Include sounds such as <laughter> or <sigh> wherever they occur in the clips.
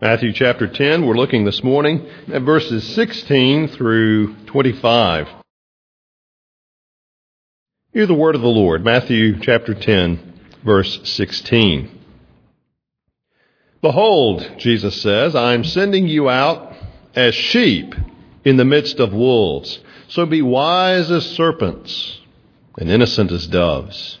Matthew chapter 10, we're looking this morning at verses 16 through 25. Hear the word of the Lord. Matthew chapter 10, verse 16. Behold, Jesus says, I am sending you out as sheep in the midst of wolves. So be wise as serpents and innocent as doves.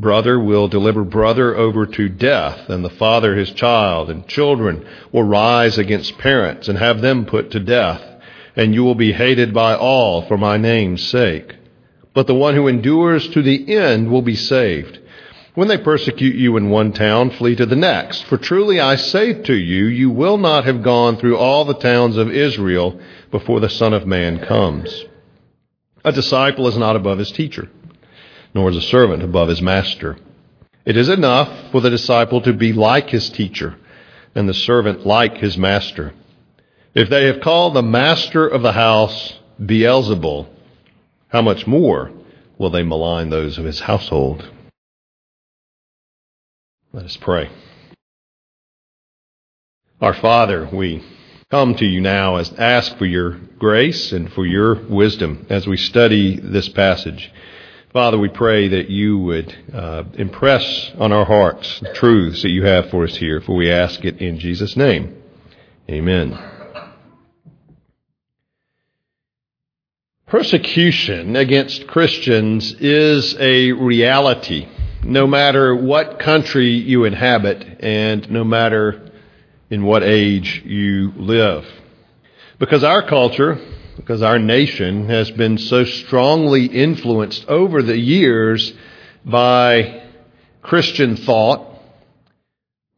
Brother will deliver brother over to death, and the father his child, and children will rise against parents and have them put to death, and you will be hated by all for my name's sake. But the one who endures to the end will be saved. When they persecute you in one town, flee to the next. For truly I say to you, you will not have gone through all the towns of Israel before the Son of Man comes. A disciple is not above his teacher nor is a servant above his master. It is enough for the disciple to be like his teacher, and the servant like his master. If they have called the master of the house Beelzebul, how much more will they malign those of his household? Let us pray. Our Father, we come to you now and ask for your grace and for your wisdom as we study this passage. Father, we pray that you would uh, impress on our hearts the truths that you have for us here, for we ask it in Jesus' name. Amen. Persecution against Christians is a reality, no matter what country you inhabit and no matter in what age you live. Because our culture, because our nation has been so strongly influenced over the years by Christian thought.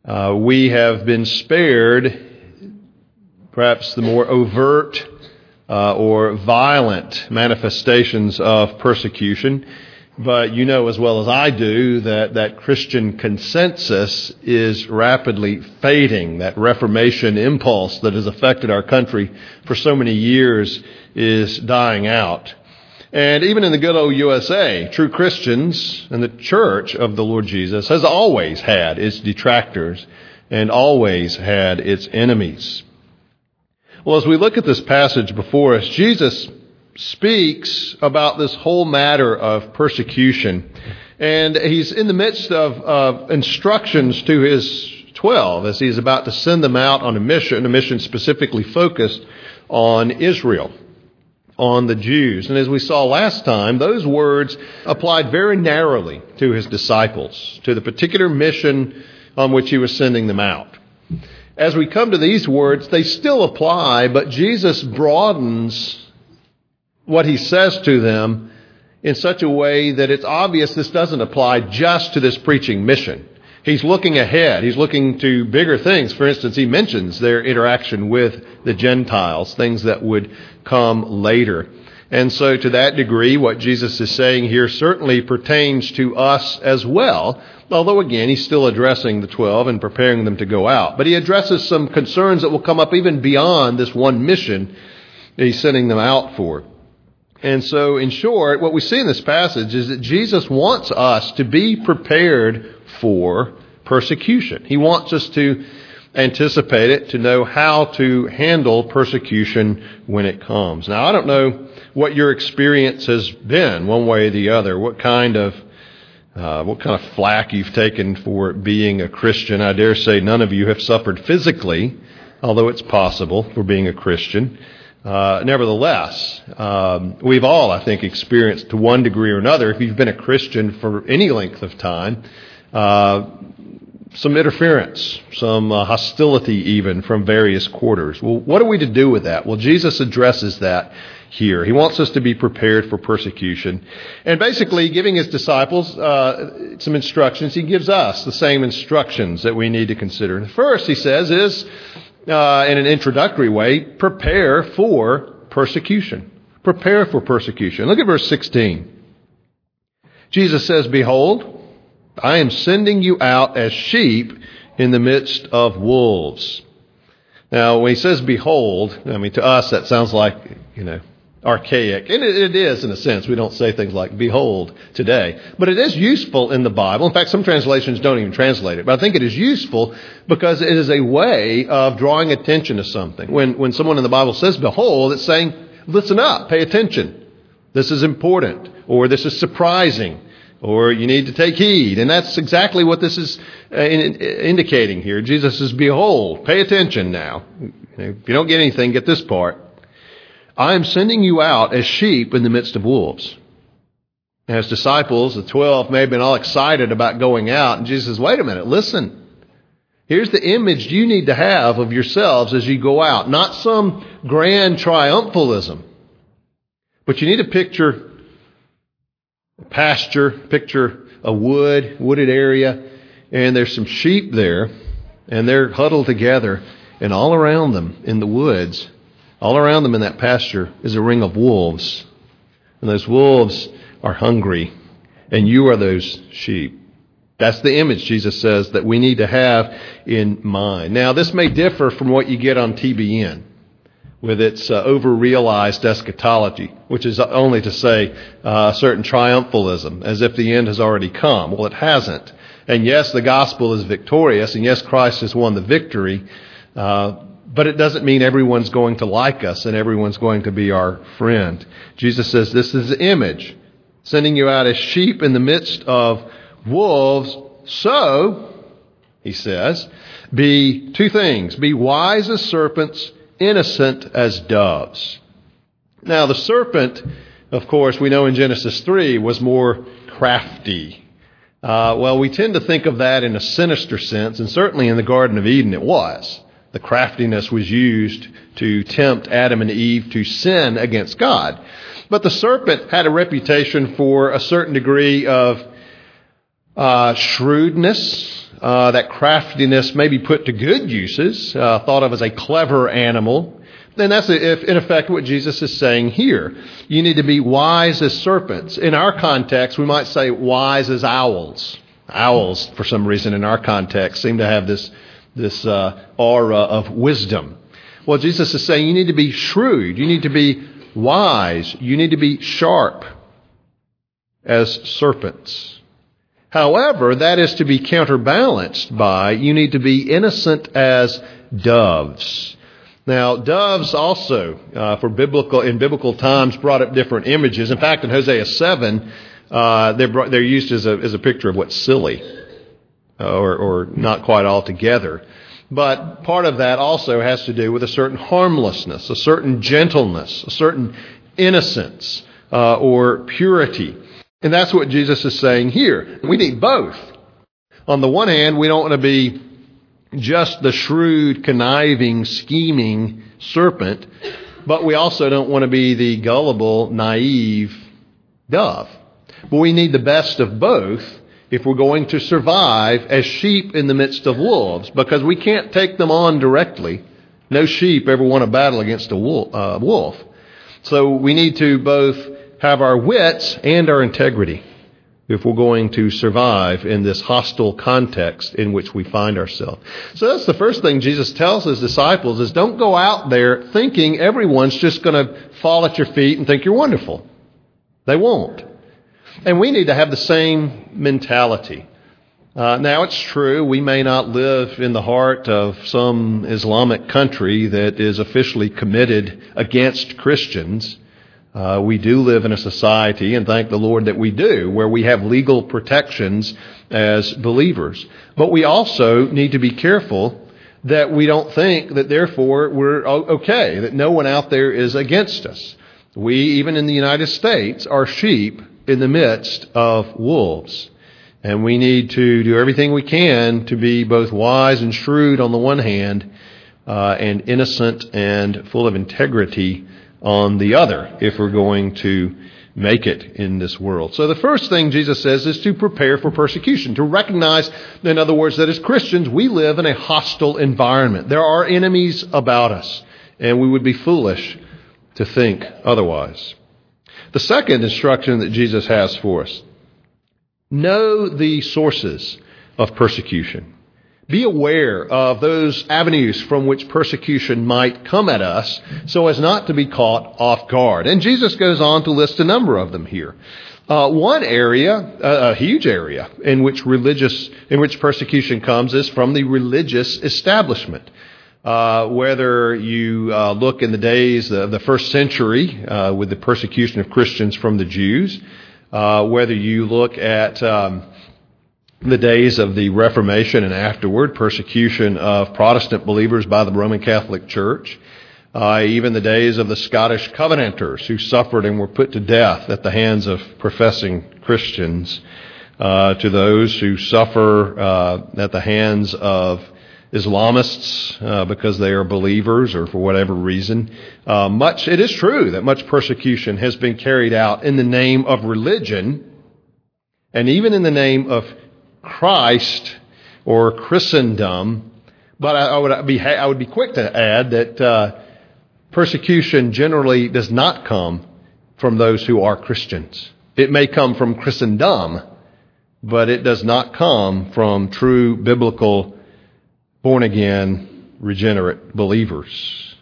Uh, we have been spared perhaps the more overt uh, or violent manifestations of persecution. But you know as well as I do that that Christian consensus is rapidly fading. That Reformation impulse that has affected our country for so many years is dying out. And even in the good old USA, true Christians and the church of the Lord Jesus has always had its detractors and always had its enemies. Well, as we look at this passage before us, Jesus speaks about this whole matter of persecution. And he's in the midst of, of instructions to his 12 as he's about to send them out on a mission, a mission specifically focused on Israel, on the Jews. And as we saw last time, those words applied very narrowly to his disciples, to the particular mission on which he was sending them out. As we come to these words, they still apply, but Jesus broadens what he says to them in such a way that it's obvious this doesn't apply just to this preaching mission. He's looking ahead. He's looking to bigger things. For instance, he mentions their interaction with the Gentiles, things that would come later. And so, to that degree, what Jesus is saying here certainly pertains to us as well. Although, again, he's still addressing the 12 and preparing them to go out. But he addresses some concerns that will come up even beyond this one mission that he's sending them out for. And so, in short, what we see in this passage is that Jesus wants us to be prepared for persecution. He wants us to anticipate it, to know how to handle persecution when it comes. Now, I don't know what your experience has been, one way or the other. What kind of uh, what kind of flack you've taken for being a Christian? I dare say none of you have suffered physically, although it's possible for being a Christian. Uh, nevertheless, um, we've all, I think, experienced to one degree or another, if you've been a Christian for any length of time, uh, some interference, some uh, hostility even from various quarters. Well, what are we to do with that? Well, Jesus addresses that here. He wants us to be prepared for persecution. And basically, giving his disciples uh, some instructions, he gives us the same instructions that we need to consider. And the first, he says, is uh, in an introductory way, prepare for persecution. Prepare for persecution. Look at verse 16. Jesus says, Behold, I am sending you out as sheep in the midst of wolves. Now, when he says behold, I mean, to us that sounds like, you know, archaic. And it, it is in a sense. We don't say things like behold today. But it is useful in the Bible. In fact, some translations don't even translate it. But I think it is useful because it is a way of drawing attention to something. When, when someone in the Bible says behold, it's saying, listen up, pay attention. This is important. Or this is surprising. Or you need to take heed. And that's exactly what this is uh, in, indicating here. Jesus says, behold, pay attention now. If you don't get anything, get this part. I am sending you out as sheep in the midst of wolves. As disciples, the twelve may have been all excited about going out, and Jesus says, wait a minute, listen. Here's the image you need to have of yourselves as you go out. Not some grand triumphalism, but you need to picture a pasture, picture a wood, wooded area, and there's some sheep there, and they're huddled together, and all around them in the woods all around them in that pasture is a ring of wolves. And those wolves are hungry. And you are those sheep. That's the image Jesus says that we need to have in mind. Now, this may differ from what you get on TBN with its uh, over-realized eschatology, which is only to say uh, certain triumphalism, as if the end has already come. Well, it hasn't. And yes, the gospel is victorious, and yes, Christ has won the victory. Uh, but it doesn't mean everyone's going to like us and everyone's going to be our friend. Jesus says this is the image, sending you out as sheep in the midst of wolves. So, he says, be two things. Be wise as serpents, innocent as doves. Now, the serpent, of course, we know in Genesis 3 was more crafty. Uh, well, we tend to think of that in a sinister sense, and certainly in the Garden of Eden it was the craftiness was used to tempt Adam and Eve to sin against God. But the serpent had a reputation for a certain degree of uh, shrewdness, uh, that craftiness may be put to good uses, uh, thought of as a clever animal. And that's, if, in effect, what Jesus is saying here. You need to be wise as serpents. In our context, we might say wise as owls. Owls, for some reason, in our context, seem to have this this uh, aura of wisdom. Well, Jesus is saying you need to be shrewd, you need to be wise, you need to be sharp as serpents. However, that is to be counterbalanced by you need to be innocent as doves. Now, doves also, uh, for biblical in biblical times, brought up different images. In fact, in Hosea seven, uh, they're, brought, they're used as a, as a picture of what's silly. Uh, or, or not quite altogether. But part of that also has to do with a certain harmlessness, a certain gentleness, a certain innocence, uh, or purity. And that's what Jesus is saying here. We need both. On the one hand, we don't want to be just the shrewd, conniving, scheming serpent, but we also don't want to be the gullible, naive dove. But we need the best of both if we're going to survive as sheep in the midst of wolves, because we can't take them on directly. No sheep ever won a battle against a uh, wolf. So we need to both have our wits and our integrity if we're going to survive in this hostile context in which we find ourselves. So that's the first thing Jesus tells his disciples is don't go out there thinking everyone's just going to fall at your feet and think you're wonderful. They won't. And we need to have the same mentality. Uh, now, it's true, we may not live in the heart of some Islamic country that is officially committed against Christians. Uh, we do live in a society, and thank the Lord that we do, where we have legal protections as believers. But we also need to be careful that we don't think that therefore we're okay, that no one out there is against us. We, even in the United States, are sheep in the midst of wolves. And we need to do everything we can to be both wise and shrewd on the one hand, uh, and innocent and full of integrity on the other, if we're going to make it in this world. So the first thing Jesus says is to prepare for persecution, to recognize, in other words, that as Christians, we live in a hostile environment. There are enemies about us, and we would be foolish to think otherwise. The second instruction that Jesus has for us know the sources of persecution. Be aware of those avenues from which persecution might come at us so as not to be caught off guard. And Jesus goes on to list a number of them here. Uh, one area, a huge area, in which religious, in which persecution comes is from the religious establishment. Uh, whether you uh, look in the days of the first century uh, with the persecution of Christians from the Jews, uh, whether you look at um, the days of the Reformation and afterward, persecution of Protestant believers by the Roman Catholic Church, uh, even the days of the Scottish Covenanters who suffered and were put to death at the hands of professing Christians, uh, to those who suffer uh, at the hands of Islamists uh, because they are believers or for whatever reason. Uh, much it is true that much persecution has been carried out in the name of religion, and even in the name of Christ or Christendom. But I, I would be I would be quick to add that uh, persecution generally does not come from those who are Christians. It may come from Christendom, but it does not come from true biblical born again, regenerate believers.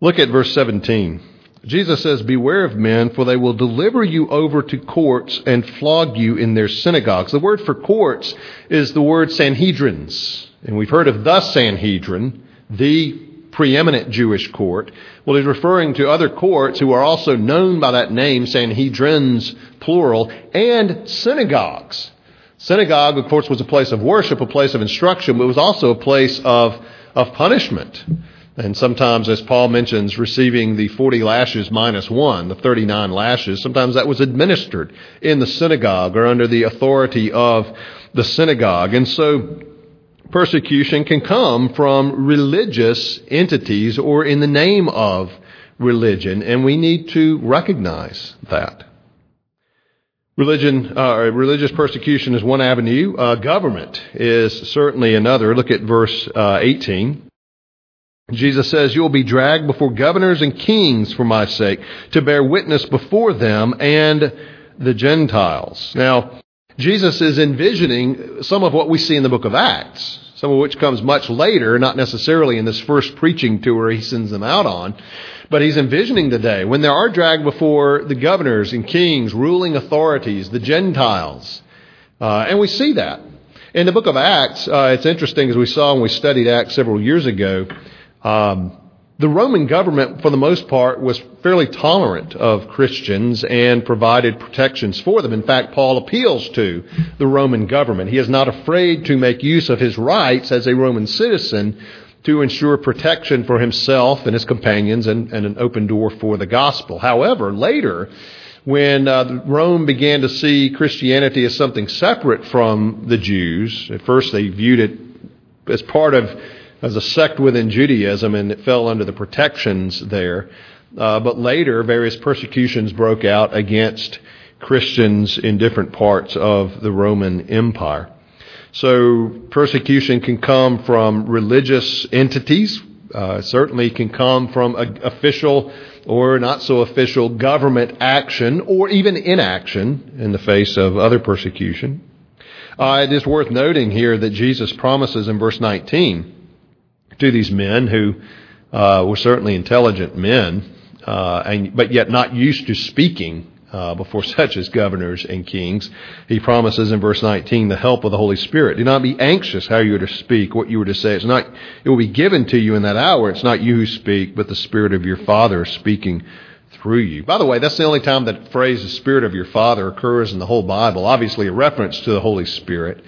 Look at verse 17. Jesus says, Beware of men, for they will deliver you over to courts and flog you in their synagogues. The word for courts is the word Sanhedrins. And we've heard of the Sanhedrin, the preeminent Jewish court. Well, he's referring to other courts who are also known by that name, Sanhedrins, plural, and synagogues. Synagogue, of course, was a place of worship, a place of instruction, but it was also a place of, of punishment. And sometimes, as Paul mentions, receiving the 40 lashes minus one, the 39 lashes, sometimes that was administered in the synagogue or under the authority of the synagogue. And so persecution can come from religious entities or in the name of religion, and we need to recognize that. Religion, uh, religious persecution is one avenue. Uh, government is certainly another. Look at verse uh, 18. Jesus says, You will be dragged before governors and kings for my sake, to bear witness before them and the Gentiles. Now, Jesus is envisioning some of what we see in the book of Acts, some of which comes much later, not necessarily in this first preaching tour he sends them out on. But he's envisioning the day when they are dragged before the governors and kings, ruling authorities, the Gentiles. Uh, and we see that. In the book of Acts, uh, it's interesting as we saw when we studied Acts several years ago, um, the Roman government, for the most part, was fairly tolerant of Christians and provided protections for them. In fact, Paul appeals to the Roman government. He is not afraid to make use of his rights as a Roman citizen to ensure protection for himself and his companions and, and an open door for the gospel. However, later, when uh, Rome began to see Christianity as something separate from the Jews, at first they viewed it as part of, as a sect within Judaism, and it fell under the protections there. Uh, but later, various persecutions broke out against Christians in different parts of the Roman Empire. So persecution can come from religious entities, uh, certainly can come from official or not so official government action or even inaction in the face of other persecution. Uh, it is worth noting here that Jesus promises in verse 19 to these men who uh, were certainly intelligent men, uh, and, but yet not used to speaking uh, before <laughs> such as governors and kings. He promises in verse 19 the help of the Holy Spirit. Do not be anxious how you are to speak, what you are to say. It's not, it will be given to you in that hour. It's not you who speak, but the Spirit of your Father speaking through you. By the way, that's the only time that phrase, the Spirit of your Father, occurs in the whole Bible. Obviously, a reference to the Holy Spirit.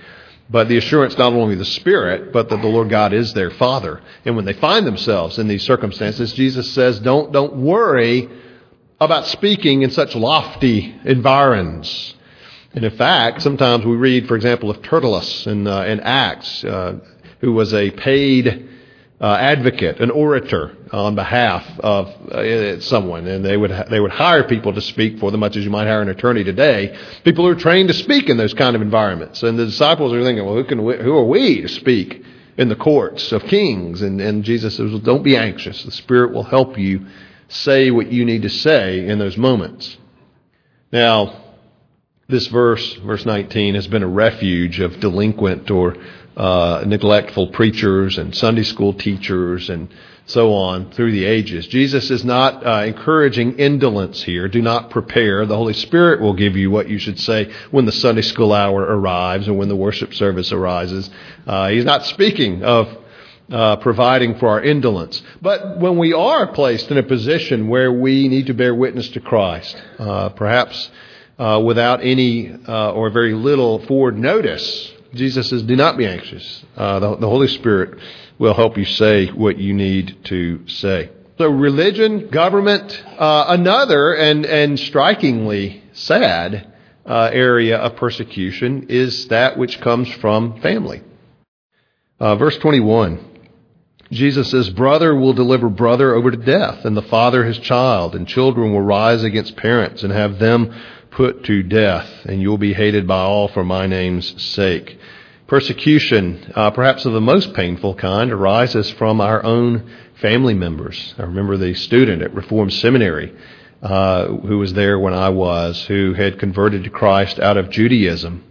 But the assurance not only the Spirit, but that the Lord God is their Father. And when they find themselves in these circumstances, Jesus says, don't, don't worry about speaking in such lofty environs. And in fact, sometimes we read, for example, of Tertullus in, uh, in Acts, uh, who was a paid uh, advocate, an orator on behalf of uh, someone, and they would ha- they would hire people to speak for them, much as you might hire an attorney today. People who are trained to speak in those kind of environments, and the disciples are thinking, well, who can we, who are we to speak in the courts of kings? And, and Jesus says, well, don't be anxious. The Spirit will help you say what you need to say in those moments. Now, this verse, verse 19, has been a refuge of delinquent or uh, neglectful preachers and Sunday school teachers and so on through the ages. Jesus is not uh, encouraging indolence here. Do not prepare. The Holy Spirit will give you what you should say when the Sunday school hour arrives or when the worship service arises. Uh, he's not speaking of uh, providing for our indolence. But when we are placed in a position where we need to bear witness to Christ, uh, perhaps uh, without any uh, or very little forward notice, Jesus says, do not be anxious. Uh, the, the, Holy Spirit will help you say what you need to say. So religion, government, uh, another and, and strikingly sad uh, area of persecution is that which comes from family. Uh, verse 21. Jesus says, Brother will deliver brother over to death, and the father his child, and children will rise against parents and have them put to death, and you'll be hated by all for my name's sake. Persecution, uh, perhaps of the most painful kind, arises from our own family members. I remember the student at Reformed Seminary uh, who was there when I was, who had converted to Christ out of Judaism.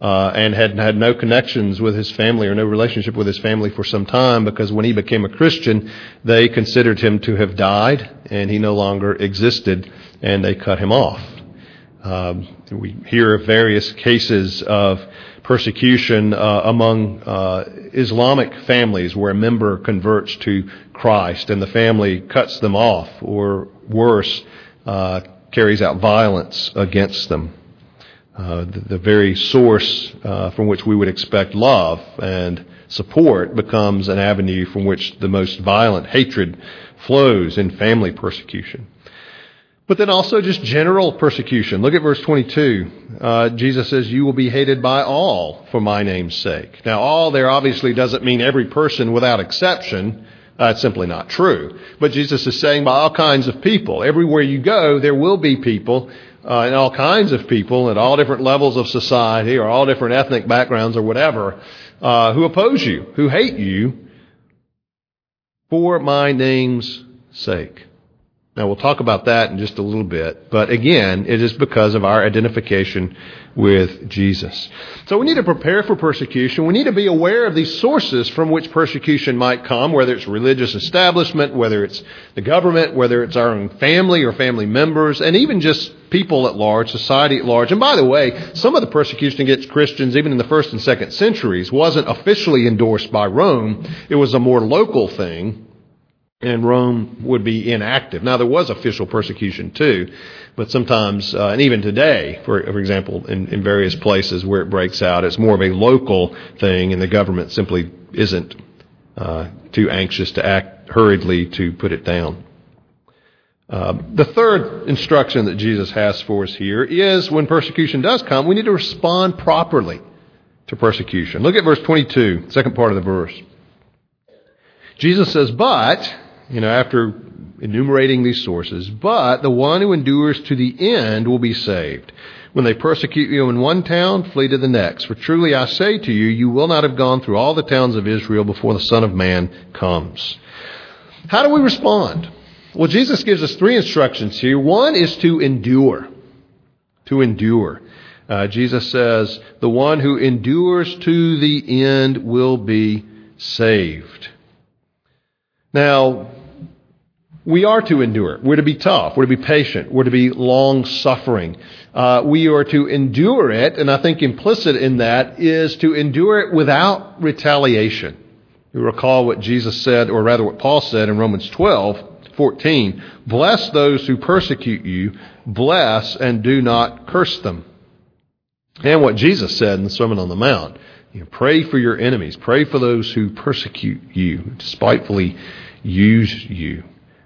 Uh, and had had no connections with his family or no relationship with his family for some time because when he became a Christian, they considered him to have died and he no longer existed and they cut him off. Um, we hear of various cases of persecution uh, among uh, Islamic families where a member converts to Christ and the family cuts them off, or worse, uh, carries out violence against them. Uh, the, the, very source uh, from which we would expect love and support becomes an avenue from which the most violent hatred flows in family persecution. But then also just general persecution. Look at verse 22. Uh, Jesus says, You will be hated by all for my name's sake. Now, all there obviously doesn't mean every person without exception. Uh, it's simply not true. But Jesus is saying by all kinds of people. Everywhere you go, there will be people, uh, and all kinds of people at all different levels of society or all different ethnic backgrounds or whatever, uh, who oppose you, who hate you for my name's sake. Now we'll talk about that in just a little bit, but again, it is because of our identification with Jesus. So we need to prepare for persecution. We need to be aware of these sources from which persecution might come, whether it's religious establishment, whether it's the government, whether it's our own family or family members, and even just people at large, society at large. And by the way, some of the persecution against Christians, even in the first and second centuries, wasn't officially endorsed by Rome. It was a more local thing and Rome would be inactive. Now, there was official persecution too, but sometimes, uh, and even today, for, for example, in, in, various places where it breaks out, it's more of a local thing, and the government simply isn't uh, too anxious to act hurriedly to put it down. Uh, the third instruction that Jesus has for us here is when persecution does come, we need to respond properly to persecution. Look at verse 22, second part of the verse. Jesus says, But you know, after enumerating these sources, but the one who endures to the end will be saved. When they persecute you in one town, flee to the next. For truly I say to you, you will not have gone through all the towns of Israel before the Son of Man comes. How do we respond? Well, Jesus gives us three instructions here. One is to endure. To endure. Uh, Jesus says, the one who endures to the end will be saved. Now, we are to endure. We're to be tough. We're to be patient. We're to be long suffering. Uh, we are to endure it, and I think implicit in that is to endure it without retaliation. You recall what Jesus said, or rather what Paul said in Romans 12, 14. Bless those who persecute you. Bless and do not curse them. And what Jesus said in the Sermon on the Mount. You know, pray for your enemies. Pray for those who persecute you, despitefully use you.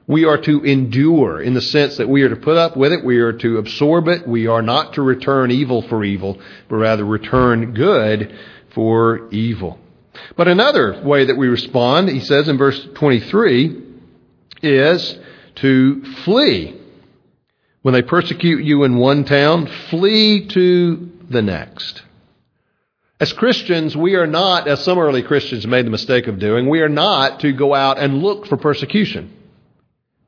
We are to endure in the sense that we are to put up with it. We are to absorb it. We are not to return evil for evil, but rather return good for evil. But another way that we respond, he says in verse 23, is to flee. When they persecute you in one town, flee to the next. As Christians, we are not, as some early Christians made the mistake of doing, we are not to go out and look for persecution.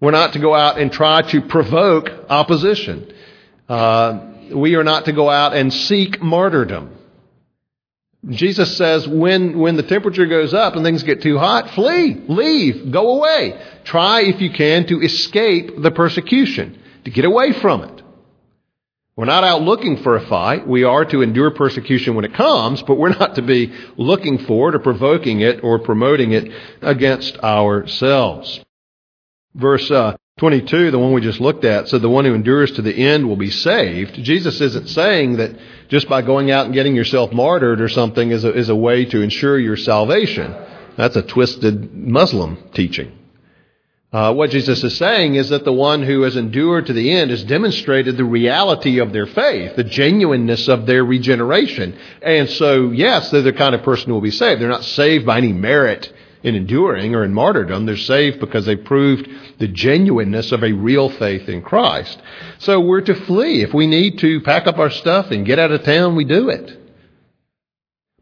We're not to go out and try to provoke opposition. Uh, we are not to go out and seek martyrdom. Jesus says when, when the temperature goes up and things get too hot, flee, leave, go away. Try, if you can, to escape the persecution, to get away from it. We're not out looking for a fight. We are to endure persecution when it comes, but we're not to be looking for it or provoking it or promoting it against ourselves. Verse uh, 22, the one we just looked at, said the one who endures to the end will be saved. Jesus isn't saying that just by going out and getting yourself martyred or something is a, is a way to ensure your salvation. That's a twisted Muslim teaching. Uh, what Jesus is saying is that the one who has endured to the end has demonstrated the reality of their faith, the genuineness of their regeneration. And so, yes, they're the kind of person who will be saved. They're not saved by any merit in enduring or in martyrdom. They're saved because they proved the genuineness of a real faith in Christ. So we're to flee. If we need to pack up our stuff and get out of town, we do it.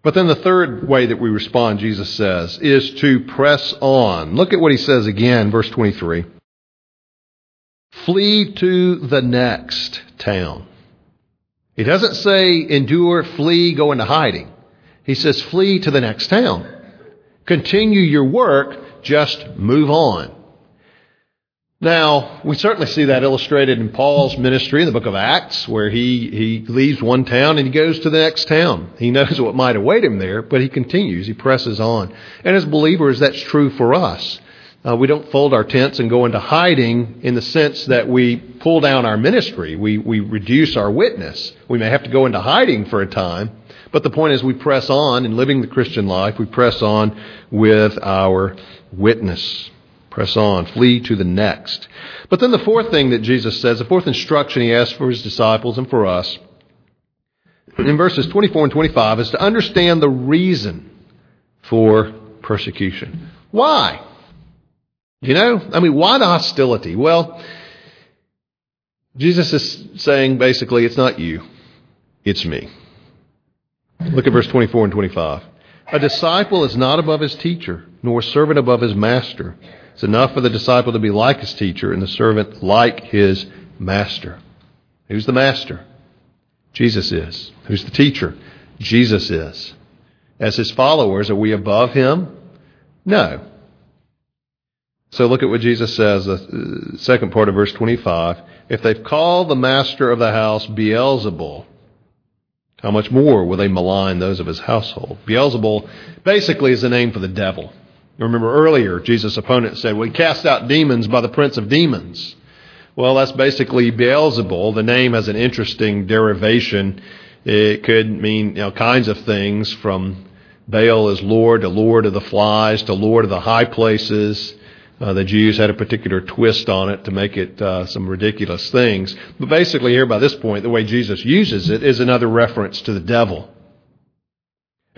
But then the third way that we respond, Jesus says, is to press on. Look at what he says again, verse 23. Flee to the next town. He doesn't say endure, flee, go into hiding. He says flee to the next town. Continue your work, just move on. Now, we certainly see that illustrated in Paul's ministry in the book of Acts, where he, he leaves one town and he goes to the next town. He knows what might await him there, but he continues, he presses on. And as believers, that's true for us. Uh, we don't fold our tents and go into hiding in the sense that we pull down our ministry. We, we reduce our witness. We may have to go into hiding for a time, but the point is, we press on in living the Christian life. We press on with our witness. Press on. Flee to the next. But then the fourth thing that Jesus says, the fourth instruction he asks for his disciples and for us, in verses 24 and 25, is to understand the reason for persecution. Why? You know, I mean, why the hostility? Well, Jesus is saying basically, it's not you, it's me. Look at verse 24 and 25. A disciple is not above his teacher, nor a servant above his master. It's enough for the disciple to be like his teacher and the servant like his master. Who's the master? Jesus is. Who's the teacher? Jesus is. As his followers, are we above him? No. So look at what Jesus says, the uh, second part of verse 25. If they've called the master of the house Beelzebul, how much more will they malign those of his household? Beelzebul basically is the name for the devil. Remember earlier, Jesus' opponent said, We cast out demons by the prince of demons. Well, that's basically Beelzebul. The name has an interesting derivation. It could mean you know, kinds of things from Baal as Lord to Lord of the flies to Lord of the high places. Uh, the Jews had a particular twist on it to make it uh, some ridiculous things. But basically, here by this point, the way Jesus uses it is another reference to the devil.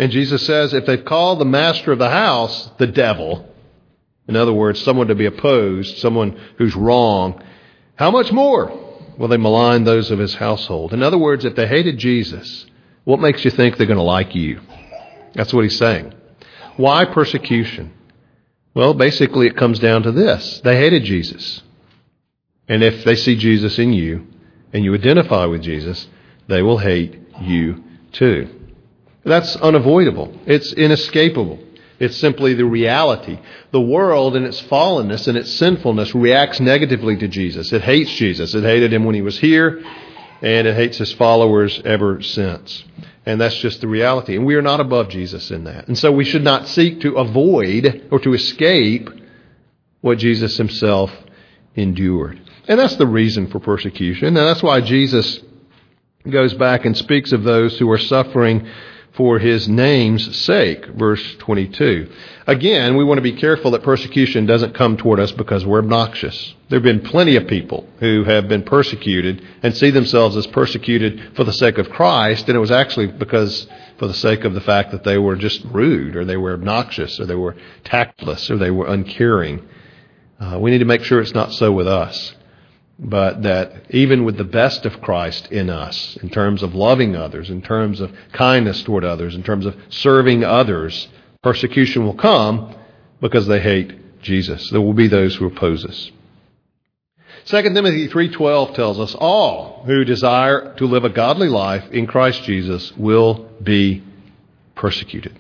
And Jesus says if they've called the master of the house the devil, in other words, someone to be opposed, someone who's wrong, how much more will they malign those of his household? In other words, if they hated Jesus, what makes you think they're going to like you? That's what he's saying. Why persecution? Well, basically, it comes down to this they hated Jesus. And if they see Jesus in you and you identify with Jesus, they will hate you too. That's unavoidable, it's inescapable. It's simply the reality. The world, in its fallenness and its sinfulness, reacts negatively to Jesus. It hates Jesus. It hated him when he was here, and it hates his followers ever since. And that's just the reality. And we are not above Jesus in that. And so we should not seek to avoid or to escape what Jesus himself endured. And that's the reason for persecution. And that's why Jesus goes back and speaks of those who are suffering for his name's sake. Verse 22. Again, we want to be careful that persecution doesn't come toward us because we're obnoxious. There have been plenty of people who have been persecuted and see themselves as persecuted for the sake of Christ, and it was actually because for the sake of the fact that they were just rude or they were obnoxious or they were tactless or they were uncaring. Uh, we need to make sure it's not so with us but that even with the best of Christ in us, in terms of loving others, in terms of kindness toward others, in terms of serving others, persecution will come because they hate Jesus. There will be those who oppose us. 2 Timothy 3:12 tells us all who desire to live a godly life in Christ Jesus will be persecuted.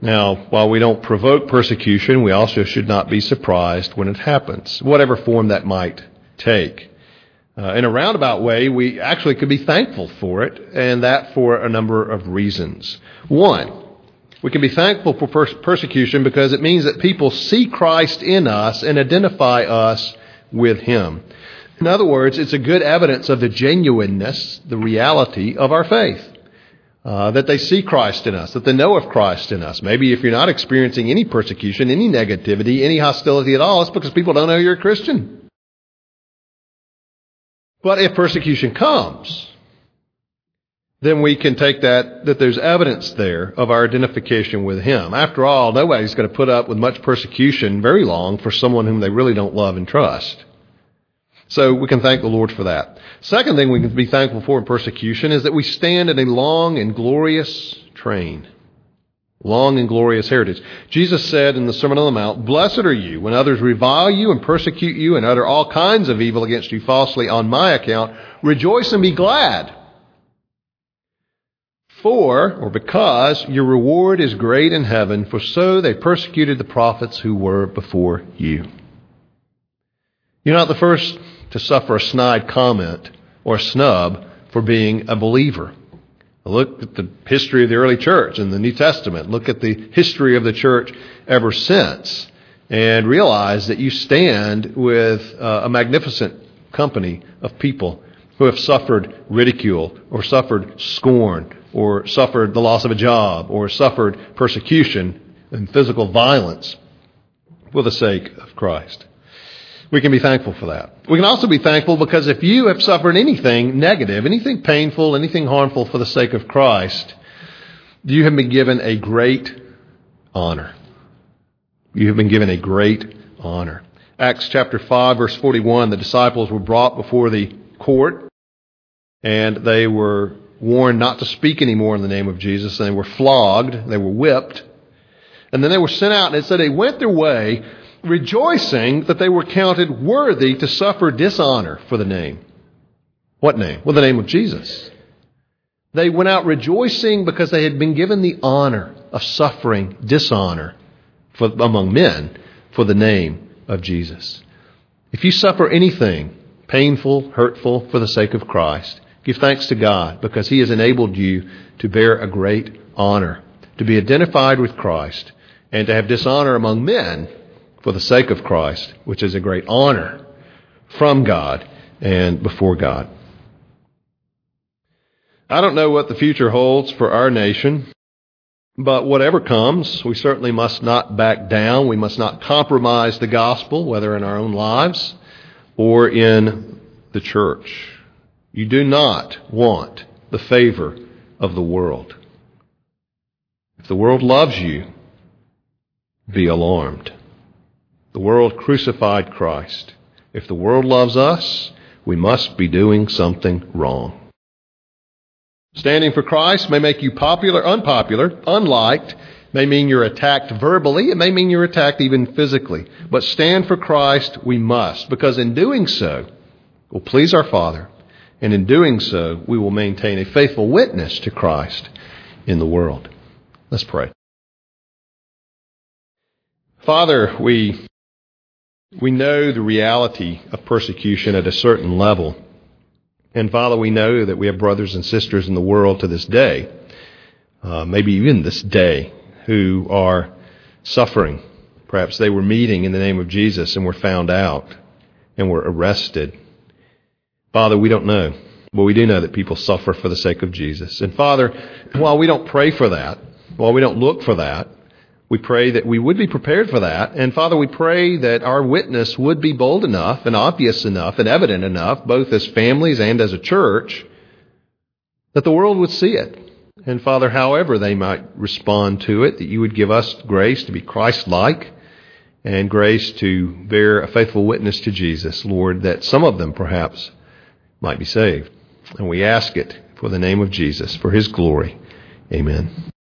Now, while we don't provoke persecution, we also should not be surprised when it happens, whatever form that might take. Uh, in a roundabout way, we actually could be thankful for it, and that for a number of reasons. One, we can be thankful for pers- persecution because it means that people see Christ in us and identify us with Him. In other words, it's a good evidence of the genuineness, the reality of our faith. Uh, that they see Christ in us, that they know of Christ in us. Maybe if you're not experiencing any persecution, any negativity, any hostility at all, it's because people don't know you're a Christian. But if persecution comes, then we can take that, that there's evidence there of our identification with Him. After all, nobody's going to put up with much persecution very long for someone whom they really don't love and trust. So we can thank the Lord for that. Second thing we can be thankful for in persecution is that we stand in a long and glorious train. Long and glorious heritage. Jesus said in the Sermon on the Mount, Blessed are you when others revile you and persecute you and utter all kinds of evil against you falsely on my account. Rejoice and be glad. For, or because, your reward is great in heaven, for so they persecuted the prophets who were before you. You're not the first to suffer a snide comment or a snub for being a believer. Look at the history of the early church in the New Testament. Look at the history of the church ever since and realize that you stand with uh, a magnificent company of people who have suffered ridicule or suffered scorn or suffered the loss of a job or suffered persecution and physical violence for the sake of Christ. We can be thankful for that. We can also be thankful because if you have suffered anything negative, anything painful, anything harmful for the sake of Christ, you have been given a great honor. You have been given a great honor. Acts chapter 5 verse 41, the disciples were brought before the court and they were warned not to speak anymore in the name of Jesus they were flogged, they were whipped, and then they were sent out and it said they went their way rejoicing that they were counted worthy to suffer dishonor for the name. What name? Well, the name of Jesus. They went out rejoicing because they had been given the honor of suffering dishonor for, among men for the name of Jesus. If you suffer anything painful, hurtful for the sake of Christ, give thanks to God because He has enabled you to bear a great honor, to be identified with Christ, and to have dishonor among men for the sake of Christ, which is a great honor from God and before God. I don't know what the future holds for our nation, but whatever comes, we certainly must not back down. We must not compromise the gospel, whether in our own lives or in the church. You do not want the favor of the world. If the world loves you, be alarmed. The world crucified Christ. If the world loves us, we must be doing something wrong. Standing for Christ may make you popular, unpopular, unliked, may mean you're attacked verbally, it may mean you're attacked even physically. But stand for Christ we must, because in doing so, we'll please our Father, and in doing so, we will maintain a faithful witness to Christ in the world. Let's pray. Father, we we know the reality of persecution at a certain level. And Father, we know that we have brothers and sisters in the world to this day, uh, maybe even this day, who are suffering. Perhaps they were meeting in the name of Jesus and were found out and were arrested. Father, we don't know. But we do know that people suffer for the sake of Jesus. And Father, while we don't pray for that, while we don't look for that, we pray that we would be prepared for that. And Father, we pray that our witness would be bold enough and obvious enough and evident enough, both as families and as a church, that the world would see it. And Father, however they might respond to it, that you would give us grace to be Christ like and grace to bear a faithful witness to Jesus, Lord, that some of them perhaps might be saved. And we ask it for the name of Jesus, for his glory. Amen.